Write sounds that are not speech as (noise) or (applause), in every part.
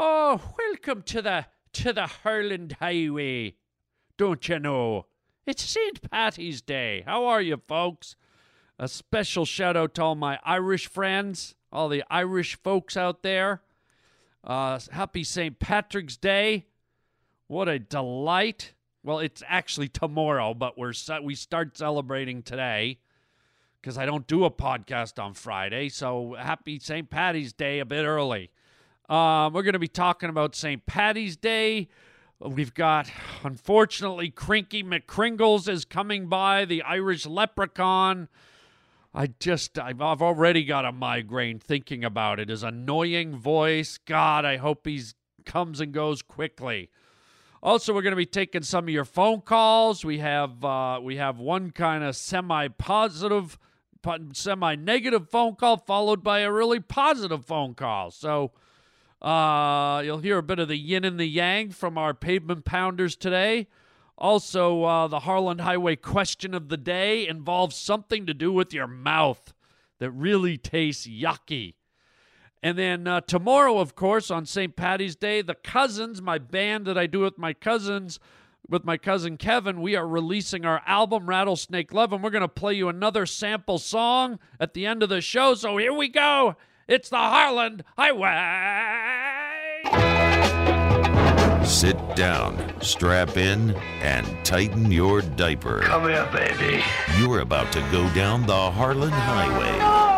Oh, welcome to the to the Harland Highway. Don't you know? It's St. Patty's Day. How are you, folks? A special shout out to all my Irish friends, all the Irish folks out there. Uh, happy St. Patrick's Day. What a delight. Well, it's actually tomorrow, but we're we start celebrating today because I don't do a podcast on Friday. So happy St. Patty's Day a bit early. Um, we're going to be talking about St. Patty's Day. We've got, unfortunately, Krinky McKringles is coming by, the Irish leprechaun. I just, I've, I've already got a migraine thinking about it. His annoying voice. God, I hope he comes and goes quickly. Also, we're going to be taking some of your phone calls. We have uh, we have one kind of semi-positive, semi-negative phone call followed by a really positive phone call. So uh, you'll hear a bit of the yin and the yang from our pavement pounders today. Also, uh, the Harland Highway question of the day involves something to do with your mouth that really tastes yucky. And then uh, tomorrow, of course, on St. Patty's Day, the Cousins, my band that I do with my cousins, with my cousin Kevin, we are releasing our album Rattlesnake Love, and we're going to play you another sample song at the end of the show. So here we go. It's the Harland Highway. Sit down, strap in, and tighten your diaper. Come here, baby. You're about to go down the Harland Highway. No!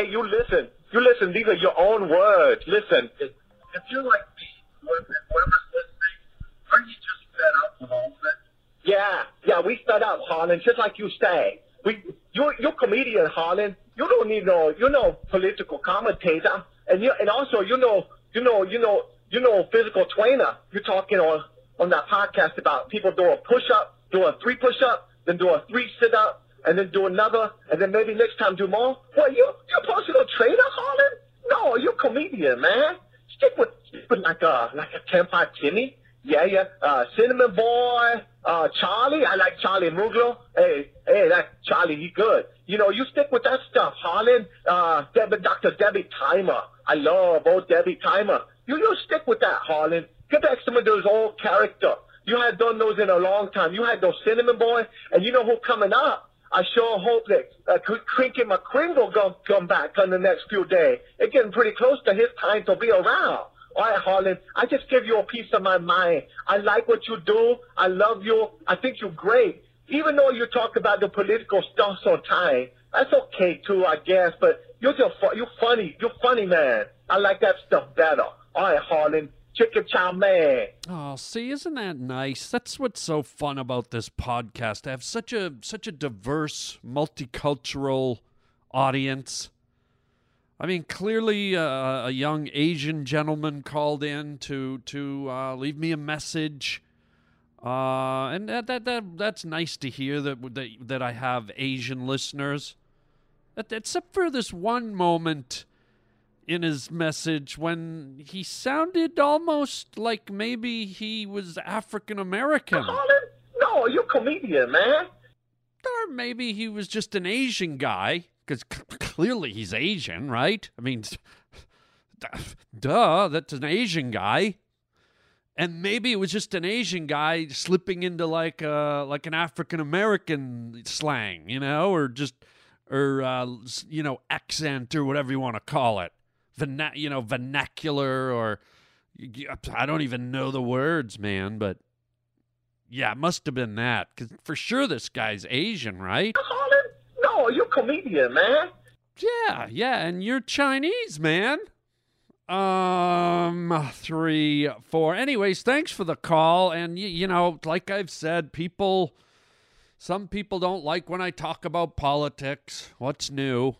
Hey, you listen. You listen. These are your own words. Listen. If you're like me, whoever's listening, aren't you just fed up with all of it? Yeah, yeah, we fed up, Harland, just like you say. We, you, you're comedian, Harland. You don't need no, you know, political commentator, and you, and also you know, you know, you know, you know, physical trainer. You're talking on on that podcast about people do a push up, do a three push up, then do a three sit up, and then do another, and then maybe next time do more. What you you a personal trainer, Harland? No, you're a comedian, man. Stick with with like a like a five Timmy. Yeah, yeah. Uh, Cinnamon Boy, uh, Charlie. I like Charlie Muglo. Hey, hey, that Charlie, he good. You know, you stick with that stuff, Harland. Uh, Debbie, Dr. Debbie Timer. I love old Debbie Timer. You, you stick with that, Harland. Get back some of those old character. You had done those in a long time. You had those Cinnamon Boy, and you know who coming up? I sure hope that uh, Krinky McKringle gonna come back in the next few days. It's getting pretty close to his time to be around. All right, Harland, I just give you a piece of my mind. I like what you do. I love you. I think you're great. Even though you talk about the political stuff sometimes, that's okay too, I guess. But you're just fu- you're funny. You're funny, man. I like that stuff better. All right, Harland, chicken chow. Oh, see, isn't that nice? That's what's so fun about this podcast. To have such a such a diverse, multicultural audience. I mean, clearly, uh, a young Asian gentleman called in to to uh, leave me a message, uh, and that, that that that's nice to hear that that that I have Asian listeners. Except for this one moment in his message when he sounded almost like maybe he was African American. No, you're a comedian, man. Or maybe he was just an Asian guy, because c- clearly he's Asian, right? I mean, duh, that's an Asian guy. And maybe it was just an Asian guy slipping into like uh like an African American slang, you know, or just or uh, you know accent or whatever you want to call it, Verna- you know vernacular or I don't even know the words, man, but yeah, it must have been that because for sure this guy's Asian, right? No, you're a comedian, man. Yeah, yeah, and you're Chinese, man. Um, three, four. Anyways, thanks for the call. And you, you know, like I've said, people, some people don't like when I talk about politics. What's new?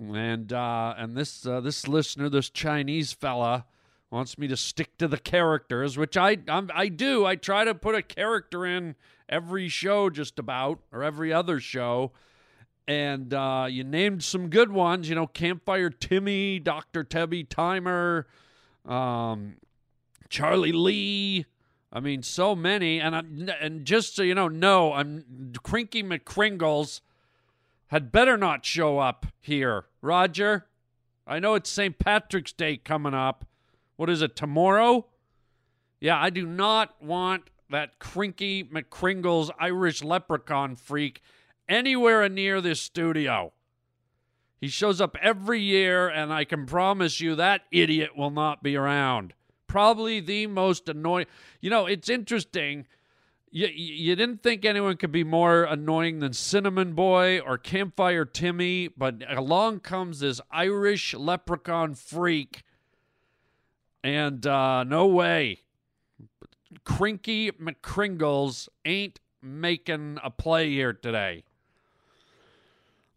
And uh, and this uh, this listener, this Chinese fella, wants me to stick to the characters, which I I'm, I do. I try to put a character in every show, just about, or every other show and uh, you named some good ones. You know, Campfire Timmy, Doctor Tebby Timer, um, Charlie Lee. I mean, so many. And I, and just so you know, no, I'm Krinky McKringles had better not show up here, Roger. I know it's St. Patrick's Day coming up. What is it tomorrow? Yeah, I do not want that Krinky McKringles Irish leprechaun freak anywhere near this studio. He shows up every year, and I can promise you that idiot will not be around. Probably the most annoying. You know, it's interesting. You, you didn't think anyone could be more annoying than Cinnamon Boy or Campfire Timmy, but along comes this Irish leprechaun freak. And uh, no way. Krinky McKringles ain't making a play here today.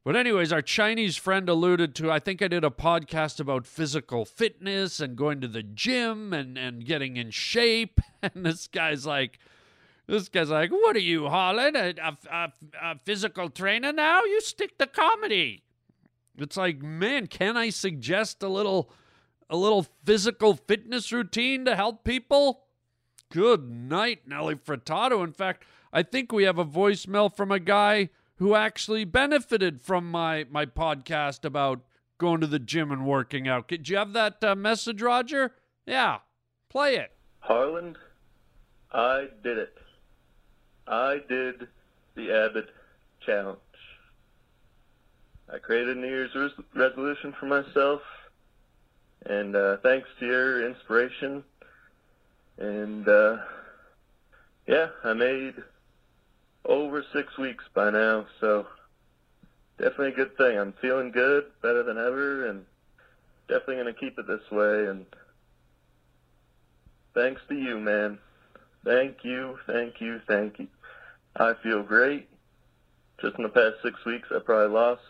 But, anyways, our Chinese friend alluded to, I think I did a podcast about physical fitness and going to the gym and, and getting in shape. (laughs) And this guy's like, this guy's like, what are you, Harland? A, a, a, a physical trainer now? You stick to comedy. It's like, man, can I suggest a little, a little physical fitness routine to help people? Good night, Nelly Furtado. In fact, I think we have a voicemail from a guy who actually benefited from my my podcast about going to the gym and working out. Did you have that uh, message, Roger? Yeah, play it. Harland, I did it. I did the Abbott challenge. I created a New Year's res- resolution for myself, and uh, thanks to your inspiration, and uh, yeah, I made over six weeks by now, so definitely a good thing. I'm feeling good, better than ever, and definitely going to keep it this way. And thanks to you, man. Thank you, thank you, thank you. I feel great. Just in the past six weeks, I probably lost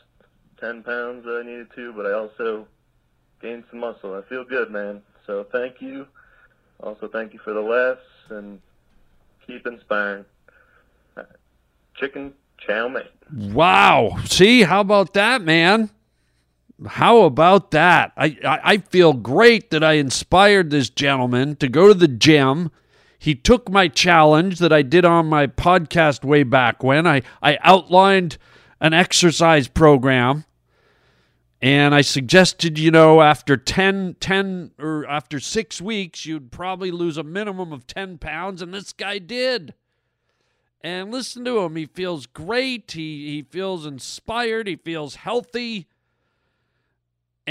10 pounds that I needed to, but I also gained some muscle. I feel good, man. So thank you. Also, thank you for the laughs and keep inspiring uh, chicken chow mein. Wow. See, how about that, man? How about that? I, I, I feel great that I inspired this gentleman to go to the gym. He took my challenge that I did on my podcast way back when. I, I outlined an exercise program and I suggested, you know, after 10, 10 or after six weeks, you'd probably lose a minimum of 10 pounds. And this guy did and listen to him. He feels great. He he feels inspired. He feels healthy.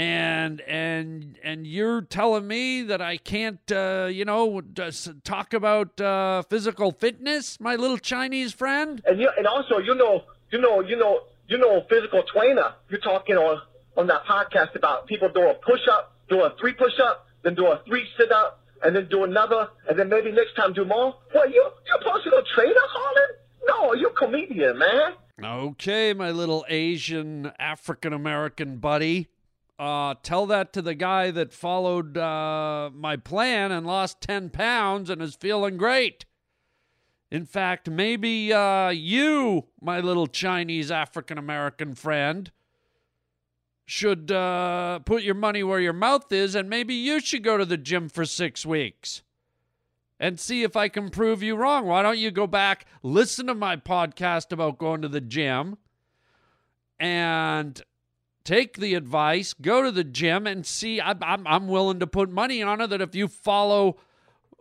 And and and you're telling me that I can't, uh, you know, talk about uh, physical fitness, my little Chinese friend. And you and also you know you know you know you know physical trainer. You're talking on on that podcast about people do a push up, do a three push up, then do a three sit up, and then do another, and then maybe next time do more? What, you, you a personal trainer, Harland? No, you're a comedian, man. Okay, my little Asian African American buddy. Uh, tell that to the guy that followed uh, my plan and lost 10 pounds and is feeling great. In fact, maybe uh, you, my little Chinese African American friend, should uh, put your money where your mouth is, and maybe you should go to the gym for six weeks and see if I can prove you wrong. Why don't you go back, listen to my podcast about going to the gym, and take the advice, go to the gym, and see. I'm, I'm, willing to put money on it that if you follow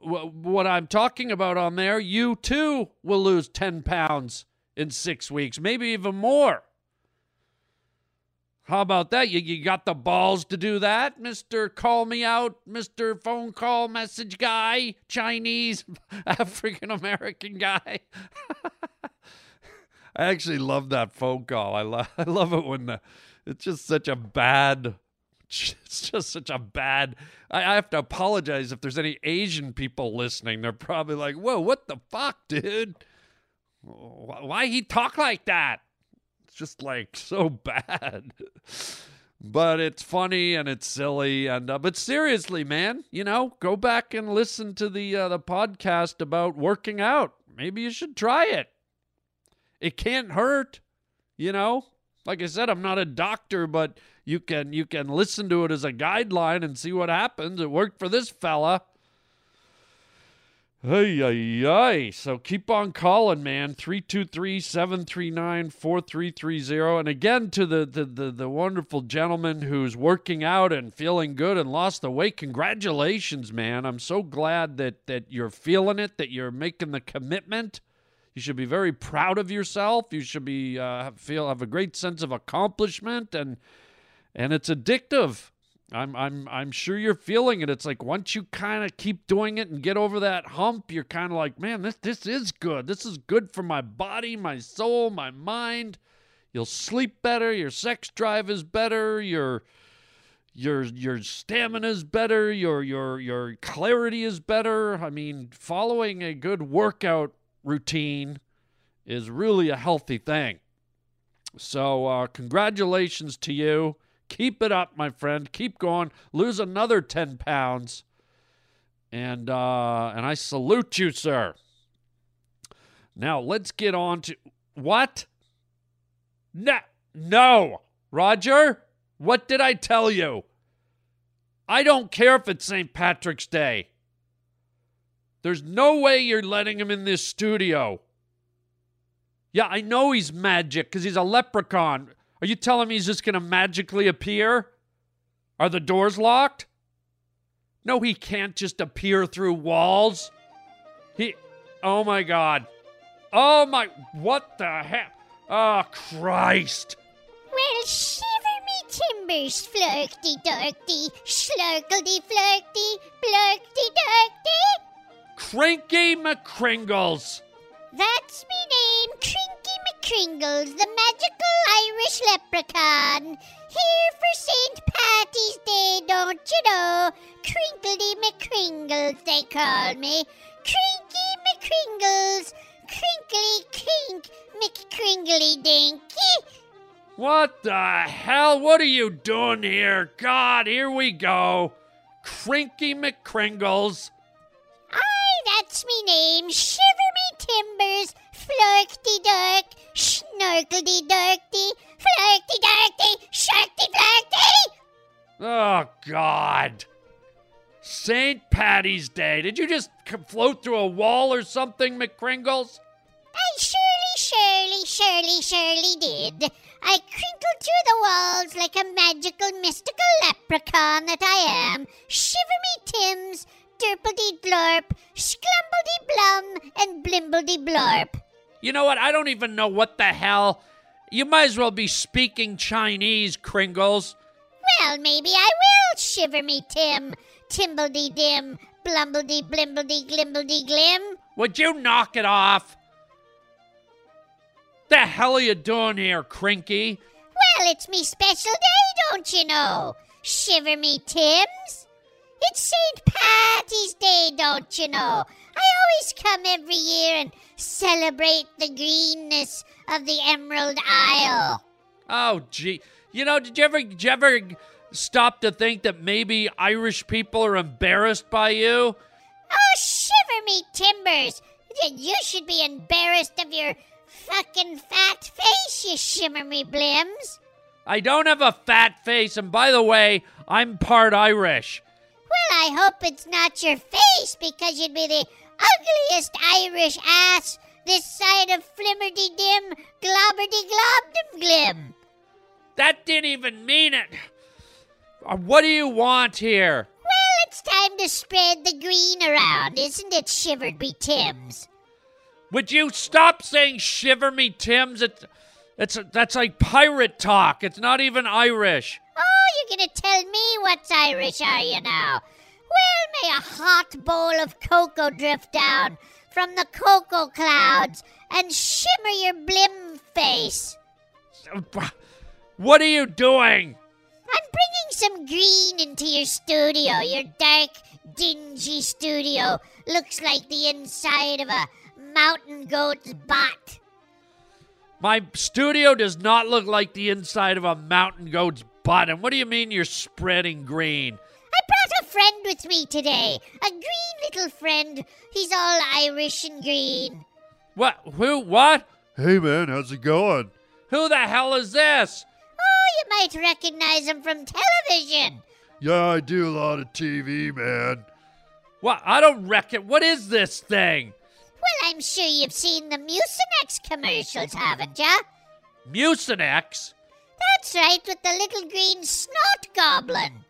w- what I'm talking about on there, you too will lose 10 pounds in six weeks, maybe even more. How about that? You, you got the balls to do that, Mr. Call Me Out, Mr. Phone Call Message Guy, Chinese (laughs) African American guy. (laughs) I actually love that phone call. I, lo- (laughs) I love it when the It's just such a bad. (laughs) It's just such a bad. I, I have to apologize if there's any Asian people listening. They're probably like, "Whoa, what the fuck, dude? Wh- Why he talk like that?" It's just like so (laughs) bad. but it's funny and it's silly and uh, but seriously, man, you know, go back and listen to the uh, the podcast about working out. Maybe you should try it. It can't hurt, you know. Like I said, I'm not a doctor, but you can you can listen to it as a guideline and see what happens. It worked for this fella. Hey, ay, ay. So keep on calling, man. 323-739-4330. And again, to the, the, the, the wonderful gentleman who's working out and feeling good and lost the weight, congratulations, man. I'm so glad that, that you're feeling it, that you're making the commitment. You should be very proud of yourself. You should be uh, feel have a great sense of accomplishment and and it's addictive. I'm I'm I'm sure you're feeling it. It's like once you kind of keep doing it and get over that hump, you're kind of like, man, this this is good. This is good for my body, my soul, my mind. You'll sleep better. Your sex drive is better. Your your your stamina is better. Your your your clarity is better. I mean, following a good workout routine is really a healthy thing. So, uh, congratulations to you. Keep it up, my friend. Keep going. Lose another 10 pounds. And uh, and I salute you, sir. Now, let's get on to what? No, no. Roger, what did I tell you? I don't care if it's St. Patrick's Day. There's no way you're letting him in this studio. Yeah, I know he's magic because he's a leprechaun. Are you telling me he's just going to magically appear? Are the doors locked? No, he can't just appear through walls. He. Oh my God. Oh my. What the heck? Oh, Christ. Well, shiver me timbers, flirty dorky, slurkety flirty, blurky dorky. Cranky McKringles. That's me name, Krinky McKringles, the magical Irish leprechaun. Here for St. Patty's Day, don't you know? Crinkly McCringles, they call me. Krinky McKringles, crinkly crink, McCringly dinky. What the hell? What are you doing here? God, here we go. Cranky McKringles. That's me name, shiver me timbers, flirty dark, snorkeldy darky, flirty darky, sharky flirty. Oh, God. St. Patty's Day. Did you just float through a wall or something, McKringles? I surely, surely, surely, surely did. I crinkled through the walls like a magical, mystical leprechaun that I am. Shiver me tims, derpledy glorp, sclumbledy blum, and blimbledy blorp. You know what? I don't even know what the hell. You might as well be speaking Chinese, Kringles. Well, maybe I will, shiver me tim, timbledy dim, blumbledy blimbledy glimbledy glim. Would you knock it off? The hell are you doing here, Krinky? Well, it's me special day, don't you know? Shiver me tims. It's St. Patty's Day, don't you know? I always come every year and celebrate the greenness of the Emerald Isle. Oh, gee. You know, did you ever, did you ever stop to think that maybe Irish people are embarrassed by you? Oh, shiver me timbers! You should be embarrassed of your fucking fat face, you shimmer me blims. I don't have a fat face, and by the way, I'm part Irish. Well, I hope it's not your face because you'd be the ugliest Irish ass this side of Flimmerdy Dim Globberdy Globdom Glim. That didn't even mean it. Uh, What do you want here? Well, it's time to spread the green around, isn't it, Shivered Be Tims? Would you stop saying "shiver me, Tim's"? It's, it's that's like pirate talk. It's not even Irish. You're gonna tell me what's Irish, are you now? Well, may a hot bowl of cocoa drift down from the cocoa clouds and shimmer your blim face. What are you doing? I'm bringing some green into your studio. Your dark, dingy studio looks like the inside of a mountain goat's butt. My studio does not look like the inside of a mountain goat's butt. And what do you mean you're spreading green? I brought a friend with me today. A green little friend. He's all Irish and green. What? Who? What? Hey man, how's it going? Who the hell is this? Oh, you might recognize him from television. Yeah, I do a lot of TV, man. What? I don't reckon. What is this thing? Well, I'm sure you've seen the Mucinex commercials, haven't ya? Mucinex? That's right, with the little green snot goblin.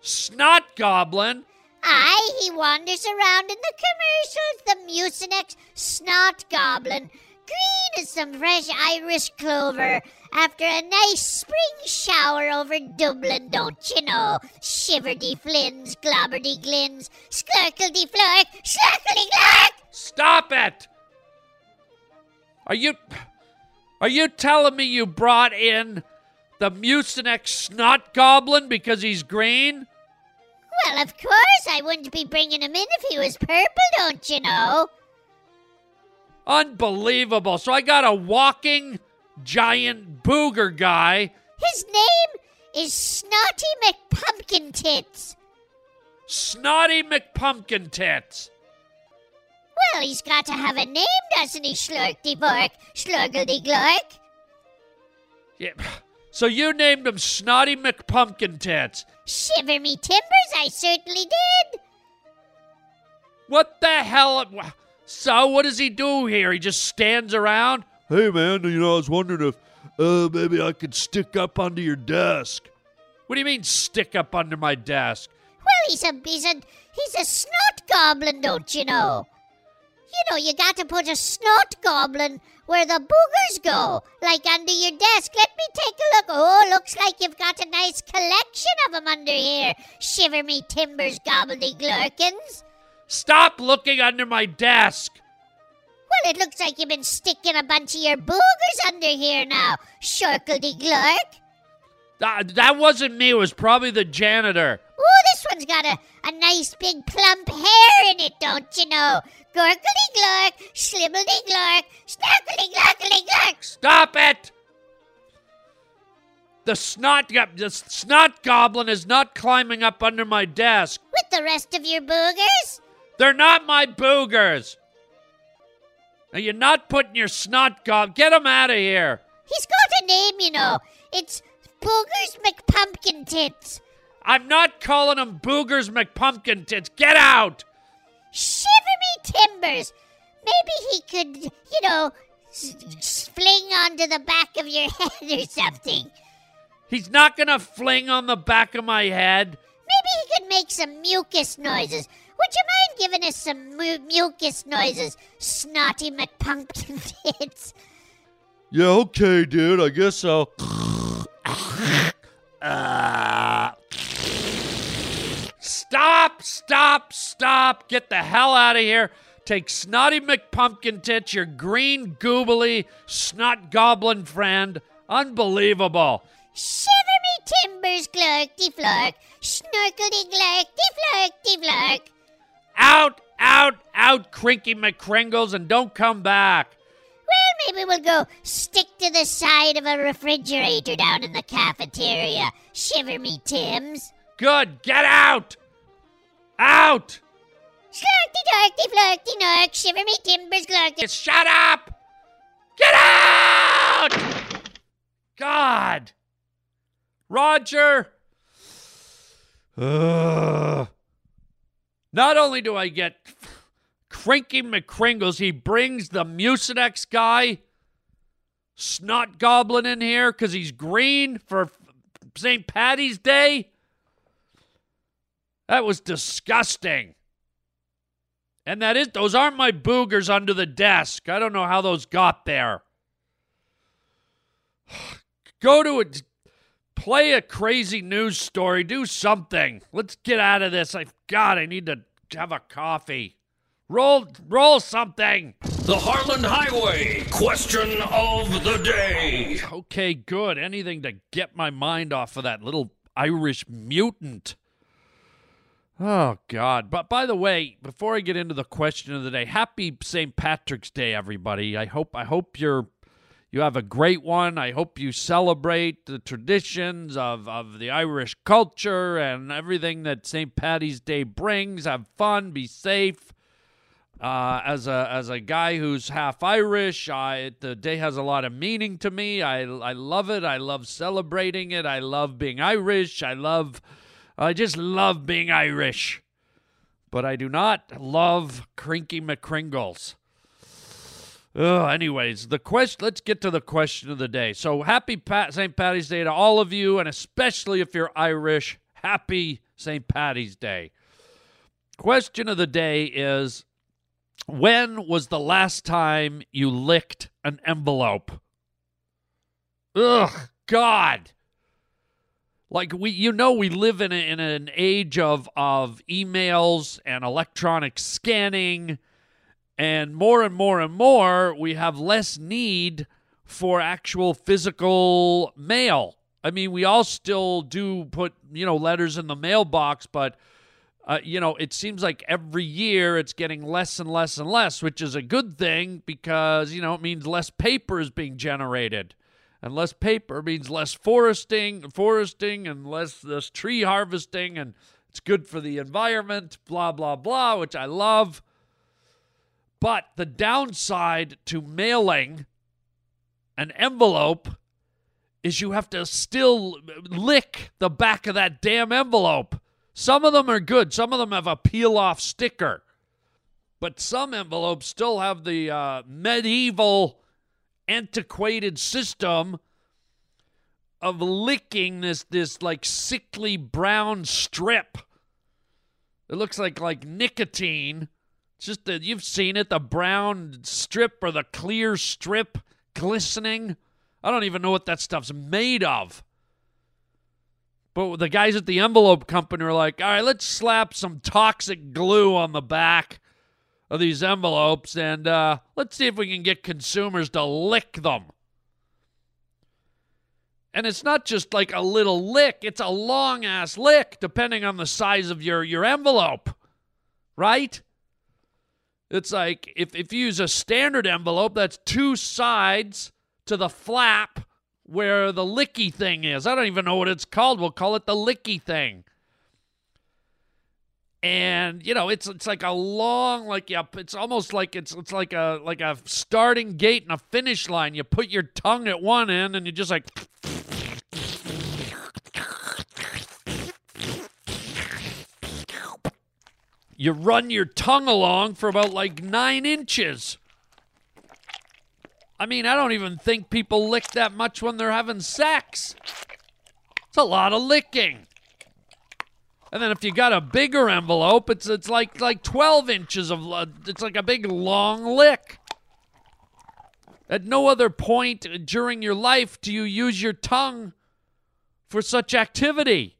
Snot goblin? Aye, he wanders around in the commercials, the Mucinex snot goblin. Green as some fresh Irish clover after a nice spring shower over Dublin, don't you know? Shiverdy flins, globberdy glins, sklurkledy flurk, slurkledy glurk! Stop it! Are you. Are you telling me you brought in the Mucinex snot goblin because he's green? Well, of course, I wouldn't be bringing him in if he was purple, don't you know? Unbelievable. So I got a walking giant booger guy. His name is Snotty McPumpkin Tits. Snotty McPumpkin Tits. Well, he's got to have a name, doesn't he, Slurkty Bork, Slurgledy Glork? Yeah. So you named him Snotty McPumpkin Tits. Shiver me timbers, I certainly did. What the hell? So what does he do here? He just stands around? Hey man, you know, I was wondering if uh maybe I could stick up under your desk. What do you mean stick up under my desk? Well, he's a he's a he's a snot goblin, don't you know? You know, you got to put a snot goblin where the boogers go, like under your desk. Let me take a look. Oh, looks like you've got a nice collection of 'em under here. Shiver me timbers, gobbledyglurkins. Stop looking under my desk. Well, it looks like you've been sticking a bunch of your boogers under here now, shorkledy glurk. Uh, that wasn't me. It was probably the janitor. Ooh, this one's got a, a nice big plump hair in it, don't you know? Gorkly glurk, slibbledy glurk, snarkly glurkly glurk. Stop it! The snot, the snot goblin is not climbing up under my desk. With the rest of your boogers? They're not my boogers. Now you're not putting your snot gob. Get him out of here. He's got a name, you know. It's Boogers McPumpkin Tits. I'm not calling him Boogers McPumpkin Tits. Get out! Shiver me timbers. Maybe he could, you know, s- s- fling onto the back of your (laughs) head or something. He's not gonna fling on the back of my head. Maybe he could make some mucus noises. Would you mind giving us some mu- mucus noises, snotty McPumpkin (laughs) Tits? Yeah, okay, dude. I guess I'll. Uh, (laughs) stop, stop, stop. Get the hell out of here. Take Snotty McPumpkin Tits, your green, goobly, snot goblin friend. Unbelievable. Shiver me timbers, glurky flurk, snorkeldy glurky flurky flurk. Out, out, out, Krinky McKringles, and don't come back. Well, maybe we'll go stick to the side of a refrigerator down in the cafeteria. Shiver me Tims. Good, get out! Out! Slurky dorky flirty nork, shiver me timbers, glurky. Shut up! Get out! God! Roger! Ugh. Not only do I get Krinky McKringles, he brings the Mucinex guy, Snot Goblin, in here because he's green for St. Patty's Day. That was disgusting. And that is those aren't my boogers under the desk. I don't know how those got there. (sighs) Go to it. Play a crazy news story. Do something. Let's get out of this. I God, I need to have a coffee. Roll roll something. The Harland Highway question of the day. Okay, good. Anything to get my mind off of that little Irish mutant. Oh God! But by the way, before I get into the question of the day, happy St. Patrick's Day, everybody. I hope I hope you're you have a great one. I hope you celebrate the traditions of, of the Irish culture and everything that St. Patty's Day brings. Have fun, be safe. Uh, as a as a guy who's half Irish, I the day has a lot of meaning to me. I I love it. I love celebrating it. I love being Irish. I love I just love being Irish. But I do not love Krinky McKringles. Ugh, anyways, the question. Let's get to the question of the day. So, happy Pat, St. Patty's Day to all of you, and especially if you're Irish. Happy St. Patty's Day. Question of the day is: When was the last time you licked an envelope? Ugh, God. Like we, you know, we live in, a, in an age of of emails and electronic scanning and more and more and more, we have less need for actual physical mail. I mean, we all still do put, you know, letters in the mailbox, but, uh, you know, it seems like every year it's getting less and less and less, which is a good thing because, you know, it means less paper is being generated. And less paper means less foresting, foresting, and less this tree harvesting, and it's good for the environment, blah, blah, blah, which I love. But the downside to mailing an envelope is you have to still lick the back of that damn envelope. Some of them are good, some of them have a peel off sticker. But some envelopes still have the uh, medieval, antiquated system of licking this this like sickly brown strip. It looks like like nicotine it's just that you've seen it the brown strip or the clear strip glistening. I don't even know what that stuff's made of. But the guys at the envelope company are like, all right, let's slap some toxic glue on the back of these envelopes and uh, let's see if we can get consumers to lick them. And it's not just like a little lick, it's a long ass lick, depending on the size of your, your envelope, right? It's like if, if you use a standard envelope, that's two sides to the flap where the licky thing is. I don't even know what it's called. We'll call it the licky thing. And you know, it's it's like a long, like yeah, it's almost like it's it's like a like a starting gate and a finish line. You put your tongue at one end, and you're just like you run your tongue along for about like nine inches. I mean, I don't even think people lick that much when they're having sex. It's a lot of licking. And then if you got a bigger envelope, it's it's like like 12 inches of uh, it's like a big long lick. At no other point during your life do you use your tongue for such activity.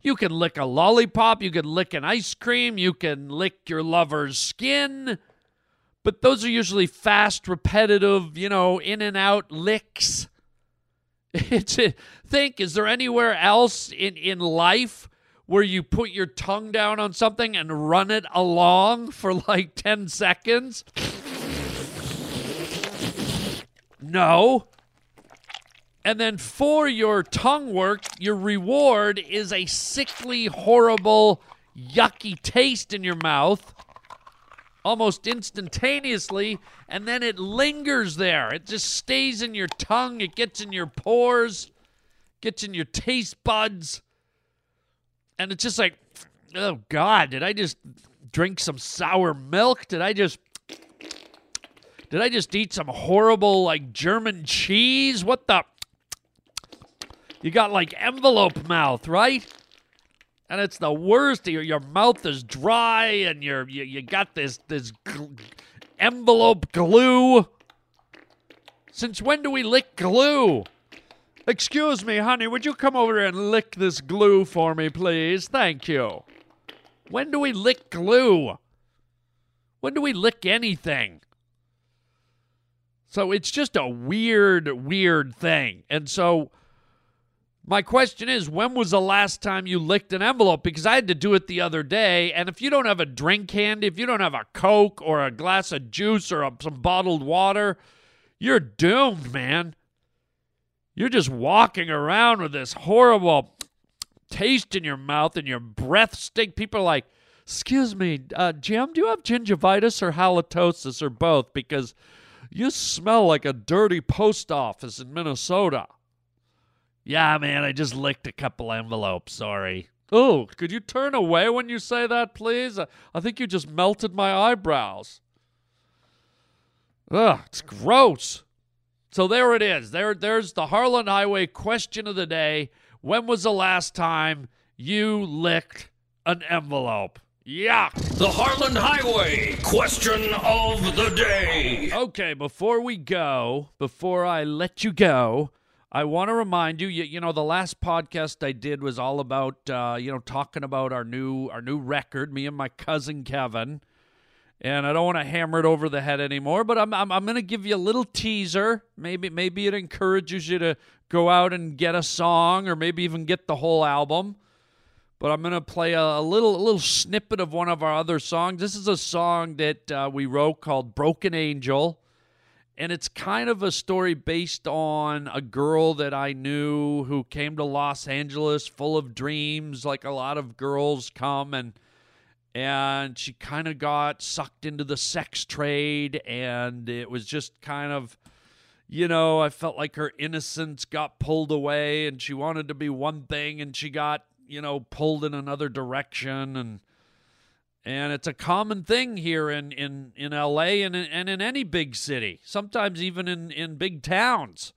You can lick a lollipop, you can lick an ice cream, you can lick your lover's skin. But those are usually fast, repetitive, you know, in and out licks. (laughs) It's a, think, is there anywhere else in, in life where you put your tongue down on something and run it along for like 10 seconds? No. And then for your tongue work, your reward is a sickly, horrible, yucky taste in your mouth almost instantaneously, and then it lingers there. It just stays in your tongue, it gets in your pores, gets in your taste buds. And it's just like, oh God, did I just drink some sour milk? Did I just did I just eat some horrible like German cheese? What the you got like envelope mouth, right? And it's the worst. Your, your mouth is dry, and you're, you you got this this gl- envelope glue. Since when do we lick glue? Excuse me, honey, would you come over and lick this glue for me, please? Thank you. When do we lick glue? When do we lick anything? So it's just a weird, weird thing. And so my question is when was the last time you licked an envelope? Because I had to do it the other day. And if you don't have a drink handy, if you don't have a Coke or a glass of juice or a, some bottled water, you're doomed, man. You're just walking around with this horrible taste in your mouth and your breath stink. People are like, Excuse me, uh, Jim, do you have gingivitis or halitosis or both? Because you smell like a dirty post office in Minnesota. Yeah, man, I just licked a couple envelopes. Sorry. Oh, could you turn away when you say that, please? I, I think you just melted my eyebrows. Ugh, it's gross. So there it is. There, there's the Harland Highway question of the day. When was the last time you licked an envelope? Yeah. The Harland Highway question of the day. Okay, before we go, before I let you go, I want to remind you, you, you know, the last podcast I did was all about, uh, you know, talking about our new our new record, me and my cousin Kevin. And I don't want to hammer it over the head anymore, but I'm I'm, I'm going to give you a little teaser. Maybe maybe it encourages you to go out and get a song, or maybe even get the whole album but I'm gonna play a, a, little a little snippet of one of our other songs. This is a song that uh, we wrote called "Broken Angel," and it's kind of a story based on a girl that I knew who came to Los Angeles full of dreams, like a lot of girls come and and she kind of got sucked into the sex trade and it was just kind of you know, I felt like her innocence got pulled away and she wanted to be one thing and she got you know, pulled in another direction and and it's a common thing here in in in LA and in, and in any big city. Sometimes even in in big towns.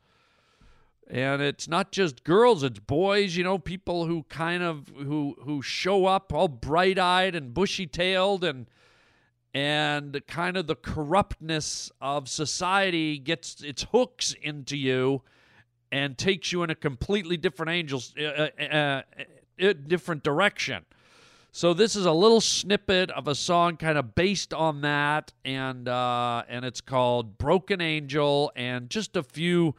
And it's not just girls, it's boys, you know, people who kind of who who show up all bright-eyed and bushy-tailed and and kind of the corruptness of society gets its hooks into you and takes you in a completely different angels uh, uh, uh different direction. So this is a little snippet of a song kind of based on that, and uh, and it's called "Broken Angel," and just a few,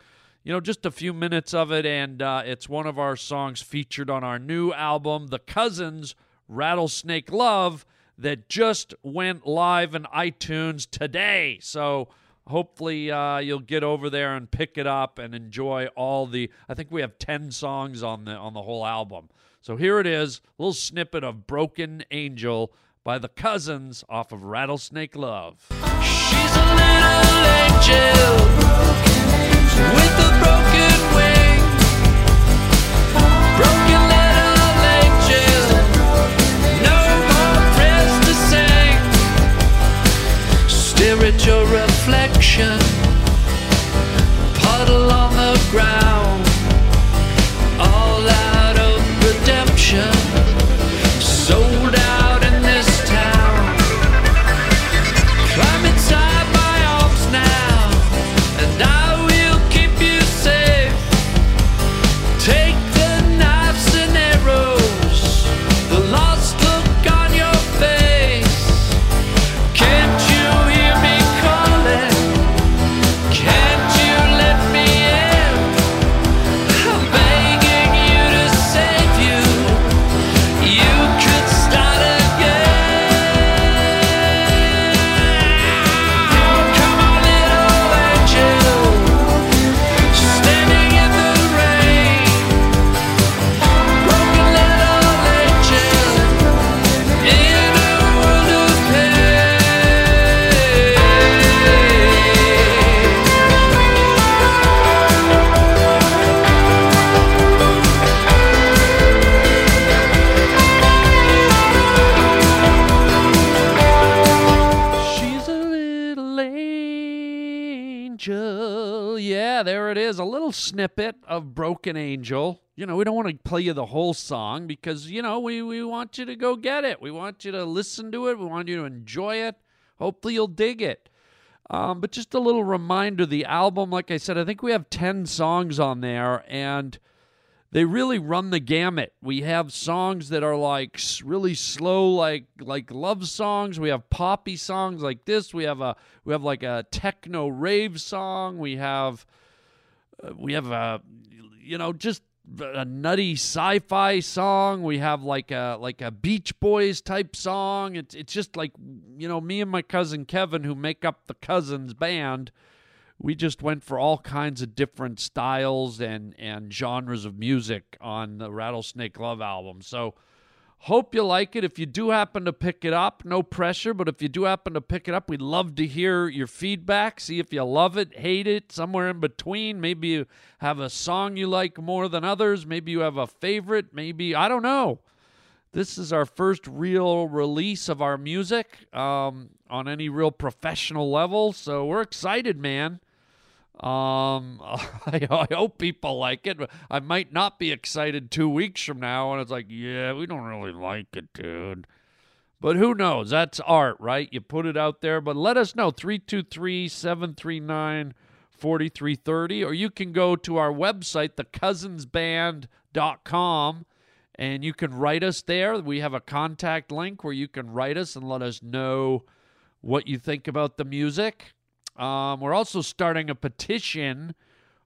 you know, just a few minutes of it, and uh, it's one of our songs featured on our new album, The Cousins Rattlesnake Love, that just went live in iTunes today. So hopefully uh, you'll get over there and pick it up and enjoy all the. I think we have ten songs on the on the whole album. So here it is, a little snippet of Broken Angel by the Cousins off of Rattlesnake Love. She's a little angel your reflection, puddle on the ground. Snippet of Broken Angel. You know, we don't want to play you the whole song because, you know, we, we want you to go get it. We want you to listen to it. We want you to enjoy it. Hopefully, you'll dig it. Um, but just a little reminder the album, like I said, I think we have 10 songs on there. And they really run the gamut. We have songs that are like really slow, like like love songs. We have poppy songs like this. We have a we have like a techno rave song. We have uh, we have a you know just a nutty sci-fi song. We have like a like a Beach Boys type song. It's it's just like you know me and my cousin Kevin who make up the Cousins band. We just went for all kinds of different styles and and genres of music on the Rattlesnake Love album. So Hope you like it. If you do happen to pick it up, no pressure, but if you do happen to pick it up, we'd love to hear your feedback. See if you love it, hate it, somewhere in between. Maybe you have a song you like more than others. Maybe you have a favorite. Maybe, I don't know. This is our first real release of our music um, on any real professional level. So we're excited, man. Um, (laughs) I, I hope people like it. I might not be excited two weeks from now, and it's like, yeah, we don't really like it, dude. But who knows? That's art, right? You put it out there. But let us know 323 739 4330, or you can go to our website, thecousinsband.com, and you can write us there. We have a contact link where you can write us and let us know what you think about the music. Um, we're also starting a petition,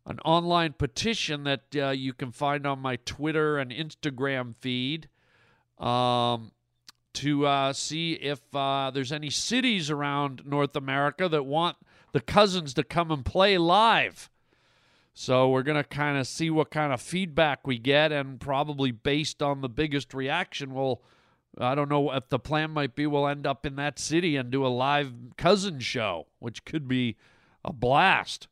an online petition that uh, you can find on my Twitter and Instagram feed um, to uh, see if uh, there's any cities around North America that want the cousins to come and play live. So we're going to kind of see what kind of feedback we get, and probably based on the biggest reaction, we'll. I don't know if the plan might be we'll end up in that city and do a live cousin show, which could be a blast.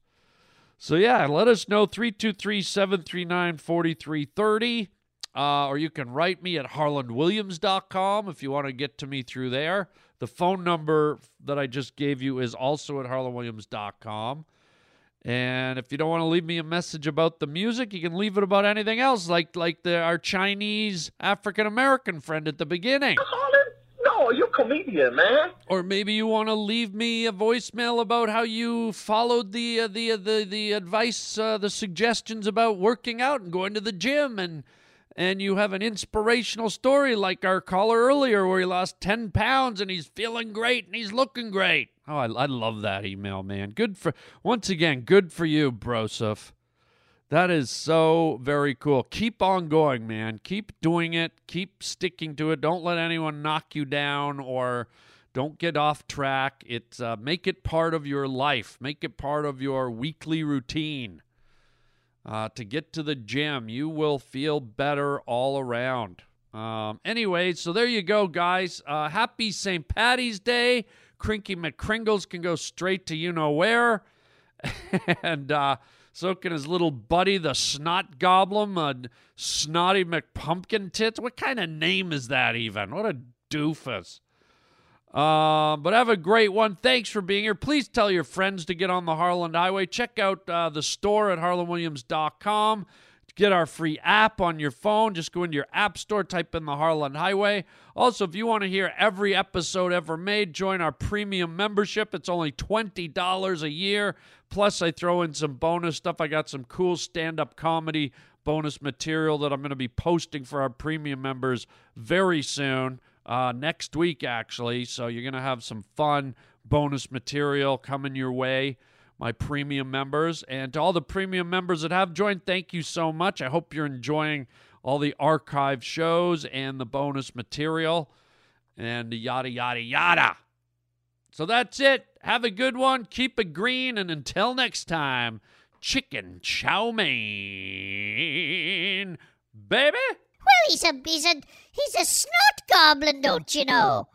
So yeah, let us know 323-739-4330 uh, or you can write me at harlandwilliams.com if you want to get to me through there. The phone number that I just gave you is also at harlandwilliams.com. And if you don't want to leave me a message about the music, you can leave it about anything else, like like the, our Chinese African American friend at the beginning. No, you're a comedian, man. Or maybe you want to leave me a voicemail about how you followed the uh, the uh, the the advice, uh, the suggestions about working out and going to the gym, and and you have an inspirational story like our caller earlier, where he lost ten pounds and he's feeling great and he's looking great. Oh, I, I love that email, man. Good for once again, good for you, Broseph. That is so very cool. Keep on going, man. Keep doing it. Keep sticking to it. Don't let anyone knock you down or don't get off track. It's uh, make it part of your life. Make it part of your weekly routine. Uh, to get to the gym, you will feel better all around. Um, anyway, so there you go, guys. Uh, happy St. Patty's Day. Krinky McKringles can go straight to you know where. (laughs) and uh, so can his little buddy, the Snot Goblin, uh, Snotty McPumpkin Tits. What kind of name is that, even? What a doofus. Uh, but have a great one. Thanks for being here. Please tell your friends to get on the Harland Highway. Check out uh, the store at harlandwilliams.com. Get our free app on your phone. Just go into your app store, type in the Harland Highway. Also, if you want to hear every episode ever made, join our premium membership. It's only $20 a year. Plus, I throw in some bonus stuff. I got some cool stand up comedy bonus material that I'm going to be posting for our premium members very soon. Uh, next week, actually. So, you're going to have some fun bonus material coming your way my premium members. And to all the premium members that have joined, thank you so much. I hope you're enjoying all the archive shows and the bonus material and yada, yada, yada. So that's it. Have a good one. Keep it green. And until next time, chicken chow mein, baby. Well, he's a he's a he's a snot goblin, don't you know?